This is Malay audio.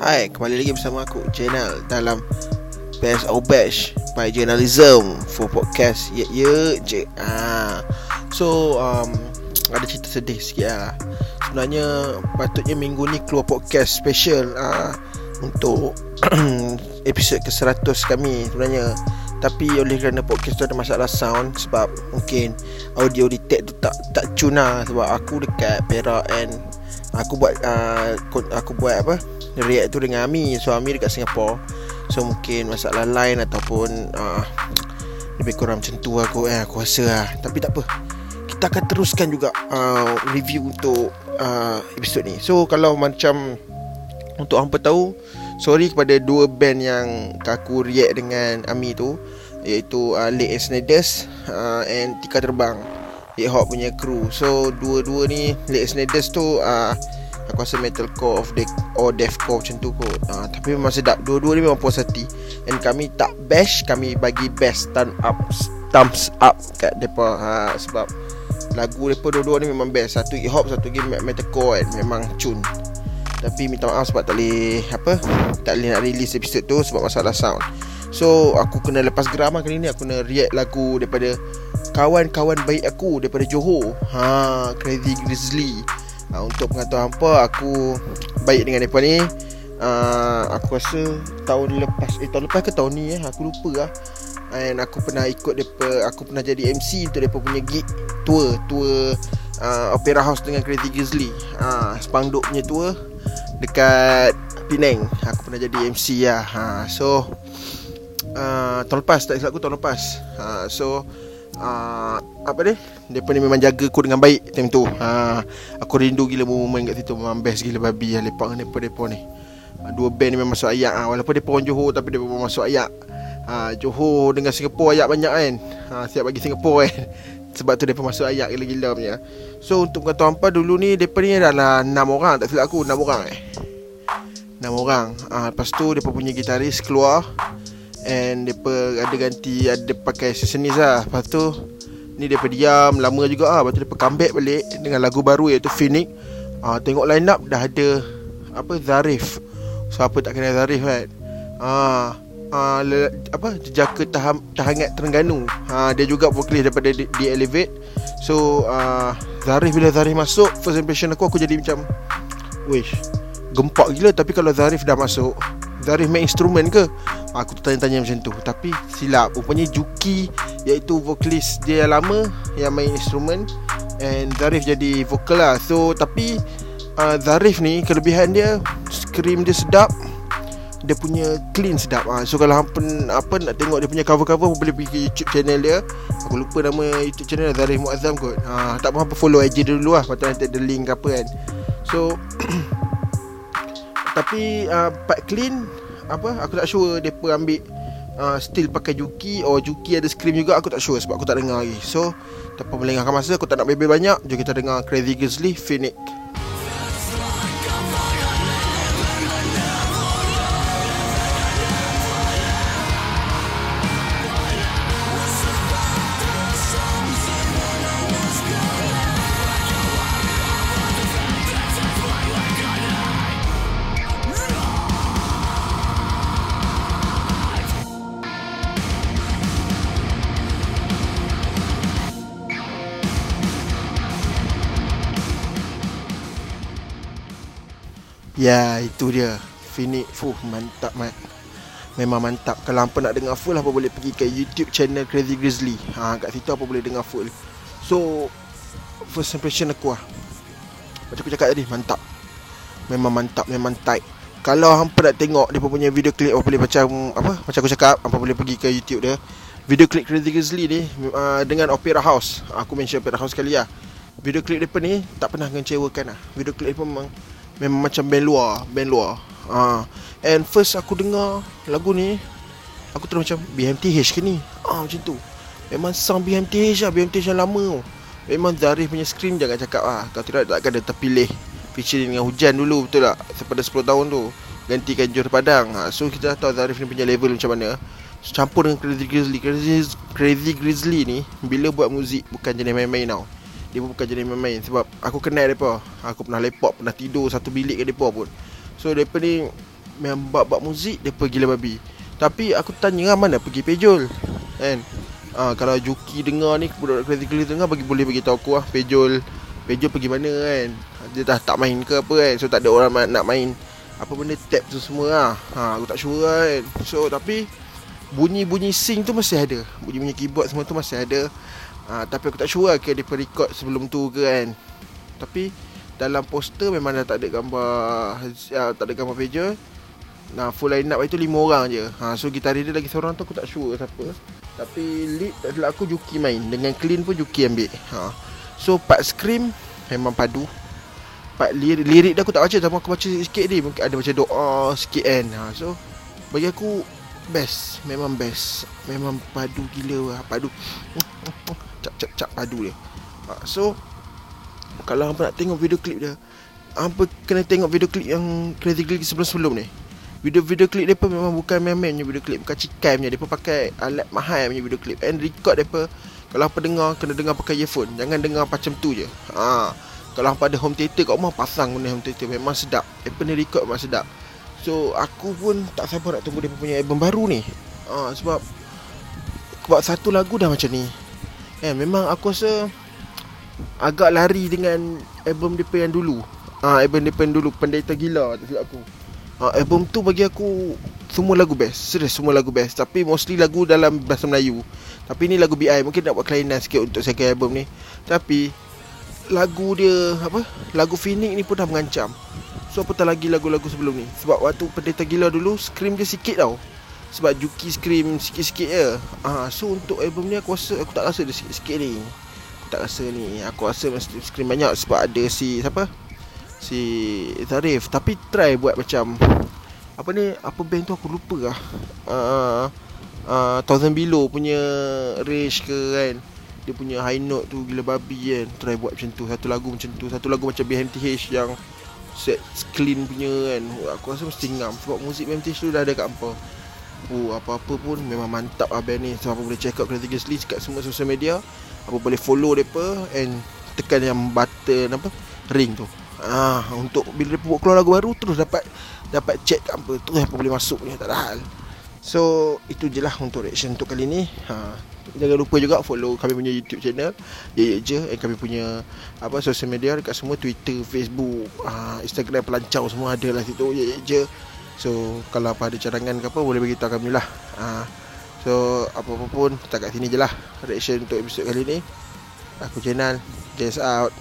Hai, kembali lagi bersama aku Channel dalam Best or Bash by Journalism for podcast. Ya ya je. Ah. So um, ada cerita sedih sikit lah. Sebenarnya patutnya minggu ni keluar podcast special ah, Untuk episod ke-100 kami sebenarnya. Tapi oleh kerana podcast tu ada masalah sound Sebab mungkin audio detect tu tak tak tune lah Sebab aku dekat Perak and Aku buat uh, aku buat apa? React tu dengan Ami. So Ami dekat Singapore. So mungkin masalah line ataupun uh, Lebih kurang macam tu aku eh, Aku rasa lah. Tapi tak apa. Kita akan teruskan juga uh, Review untuk uh, episod ni. So kalau macam Untuk hampa tahu Sorry kepada dua band yang Aku react dengan Ami tu Iaitu uh, Lake and Sniders uh, And Tika Terbang Hip Hop punya crew. So dua-dua ni Late Sniders tu uh, Aku rasa metalcore of death Or deathcore macam tu kot. Uh, Tapi memang sedap. Dua-dua ni memang puas hati. And kami tak bash Kami bagi best Thumb up Thumbs up Kat mereka. Uh, Sebab Lagu mereka dua-dua ni memang best. Satu hip hop Satu game metalcore kan. Memang cun. Tapi minta maaf sebab tak boleh Apa Tak boleh nak release episode tu Sebab masalah sound. So aku kena lepas geram lah kali ni. Aku kena react lagu daripada kawan-kawan baik aku daripada Johor. Ha, Crazy Grizzly. Ha, untuk pengetahuan apa aku baik dengan depa ni. Uh, aku rasa tahun lepas eh tahun lepas ke tahun ni eh aku lupa lah. And aku pernah ikut depa aku pernah jadi MC untuk depa punya gig tour tour uh, Opera House dengan Crazy Grizzly. Uh, Spangduk punya tour dekat Penang. Aku pernah jadi MC lah. Ha, so uh, tahun lepas tak silap aku tahun lepas. Ha, so uh, apa dia? Mereka ni memang jaga aku dengan baik time tu. Uh, Aku rindu gila moment kat situ. Memang best gila babi lah lepak dengan mereka-mereka ni. Uh, Dua band ni memang masuk ayat uh, Walaupun mereka orang Johor tapi mereka memang masuk ayat uh, Johor dengan Singapore ayat banyak kan. Uh, Siap bagi Singapore kan. Sebab tu mereka masuk ayat gila-gila punya. So untuk kata apa dulu ni Mereka ni adalah 6 orang. Tak silap aku 6 orang eh. 6 orang. Uh, Lepas tu mereka punya gitaris keluar And depa ada ganti Ada pakai seasonis lah. Lepas tu Ni depa diam Lama juga lah. Lepas tu depa comeback balik Dengan lagu baru iaitu Phoenix. Uh, Tengok line up Dah ada Apa Zarif. Siapa tak kenal Zarif kan? Uh, uh, le, Apa Jejaka taham, Tahangat Terengganu. Uh, Dia juga vokalis daripada di Elevate. So uh, Zarif bila Zarif masuk First impression aku Aku jadi macam Wish Gempak gila. Tapi kalau Zarif dah masuk Zarif main instrumen ke Aku tanya-tanya macam tu. Tapi silap. Rupanya Juki Iaitu vokalis dia yang lama Yang main instrumen And Zarif jadi vokal lah. So tapi uh, Zarif ni Kelebihan dia Scream dia sedap. Dia punya clean sedap. Uh. So kalau hampa apa, nak tengok dia punya cover-cover Boleh pergi ke YouTube channel dia. Aku lupa nama YouTube channel Zarif Muazzam kot. Uh, Tak apa-apa follow IG dia dulu lah. Patut nanti ada link apa kan. So Tapi uh, part clean apa aku tak sure depa ambil uh, still pakai Juki or Juki ada scream juga aku tak sure sebab aku tak dengar lagi. So tanpa melengahkan masa aku tak nak bebel banyak jom kita dengar Crazy Grizzly Phoenix. Ya itu dia. Phoenix Fuh mantap mat. Memang mantap. Kalau hampa nak dengar full Apa boleh pergi ke YouTube channel Crazy Grizzly. Ha, Kat situ apa boleh dengar full. So First impression aku lah. Macam aku cakap tadi Mantap. Memang mantap Memang tight. Kalau hampa nak tengok Dia punya video clip Apa boleh macam Apa Macam aku cakap Apa boleh pergi ke YouTube dia. Video clip Crazy Grizzly ni uh, Dengan Opera House. Aku mention Opera House sekali lah. Video clip dia ni Tak pernah mengecewakan lah. Video clip dia memang Memang macam band luar Band luar. Ha. And first aku dengar Lagu ni Aku terus macam BMTH ke ni? Ha, Macam tu. Memang sound BMTH lah BMTH yang lama Memang Zarif punya screen Jangan cakap lah. Kalau tidak takkan dia terpilih Featuring dengan hujan dulu Betul tak? Sepada 10 tahun tu. Gantikan Johor Padang. Ha. So kita dah tahu Zarif ni punya level macam mana. So, Campur dengan Crazy Grizzly Crazy, Crazy Grizzly ni Bila buat muzik Bukan jenis main-main tau dia pun bukan jadi main-main. Sebab aku kenal mereka Aku pernah lepak Pernah tidur satu bilik ke mereka pun. So mereka ni Memang bab-bab muzik pergi gila babi. Tapi aku tanya lah Mana pergi Pejol? Kan? Ah, kalau Juki dengar ni Budak kritikal dengar bagi Boleh bagi tahu aku lah Pejol Pejol pergi mana kan? Dia dah tak main ke apa kan? So tak ada orang nak main Apa benda tap tu semua lah ha, Aku tak sure kan? So tapi Bunyi-bunyi sync tu masih ada. Bunyi-bunyi keyboard semua tu masih ada ha, Tapi aku tak sure lah Kira dia record sebelum tu ke kan. Tapi Dalam poster memang dah tak ada gambar ya, Tak ada gambar Pejol Nah full line up itu lima orang je. Ha, So gitaris dia lagi seorang tu aku tak sure siapa. Tapi lead tak silap aku Juki main. Dengan clean pun Juki ambil. Ha. So part scream Memang padu. Part lirik, lirik dia aku tak baca. Tapi aku baca sikit ni. Mungkin ada macam doa sikit kan. Ha. So Bagi aku Best. Memang best. Memang padu gila lah. Padu Cap cap cap padu dia. Ha. So Kalau hampa nak tengok video klip dia Hampa kena tengok video klip yang Crazy Click sebelum-sebelum ni. Video-video klip pun memang bukan main-main punya video klip Bukan cikai punya. Pun pakai alat mahal punya video klip. And record pun Kalau apa dengar Kena dengar pakai earphone. Jangan dengar macam tu je. Ha. Kalau apa ada home theater kat rumah Pasang guna home theater. Memang sedap. Apa ni record memang sedap. So aku pun tak sabar nak tunggu dia punya album baru ni. Ha, Sebab Buat satu lagu dah macam ni Eh memang aku rasa Agak lari dengan Album dia yang dulu. Ah, ha, album dia dulu Pendeta Gila Tak silap aku. Uh, album tu bagi aku semua lagu best. Serius semua lagu best. Tapi mostly lagu dalam bahasa Melayu. Tapi ni lagu BI mungkin nak buat kelainan sikit untuk second album ni. Tapi lagu dia apa? Lagu Phoenix ni pun dah mengancam. So apatah lagi lagu-lagu sebelum ni? Sebab waktu pendeta gila dulu scream dia sikit tau sebab Juki scream sikit-sikit je. Uh, so untuk album ni aku rasa aku tak rasa dia sikit-sikit ni. Aku tak rasa ni. Aku rasa mesti scream banyak sebab ada si siapa? Si Zarif. Tapi try buat macam apa ni apa band tu aku lupa lah. Uh, uh, Thousand Below punya range ke kan? Dia punya high note tu gila babi kan. Try buat macam tu. Satu lagu macam tu. Satu lagu macam BMTH yang set clean punya kan. Aku rasa mesti ngam sebab muzik BMTH tu dah ada kat apa Oh, apa-apa pun memang mantap lah band ni Siapa boleh check out Crazy Grizzly kat semua social media Apa boleh follow mereka And tekan yang button apa Ring tu Ah, untuk bila dia buat keluar lagu baru terus dapat dapat check apa tu apa boleh masuk ni tak ada hal. So itu je lah untuk reaction untuk kali ni. Ha, jangan lupa juga follow kami punya YouTube channel. Ya ya je eh, kami punya apa social media dekat semua Twitter, Facebook, ha, Instagram pelancau semua ada lah situ. Ya ya je. So kalau apa ada cadangan ke apa boleh bagi tahu kami lah. Ha, so apa-apa pun kita kat sini je lah reaction untuk episod kali ni. Aku channel. Guys out.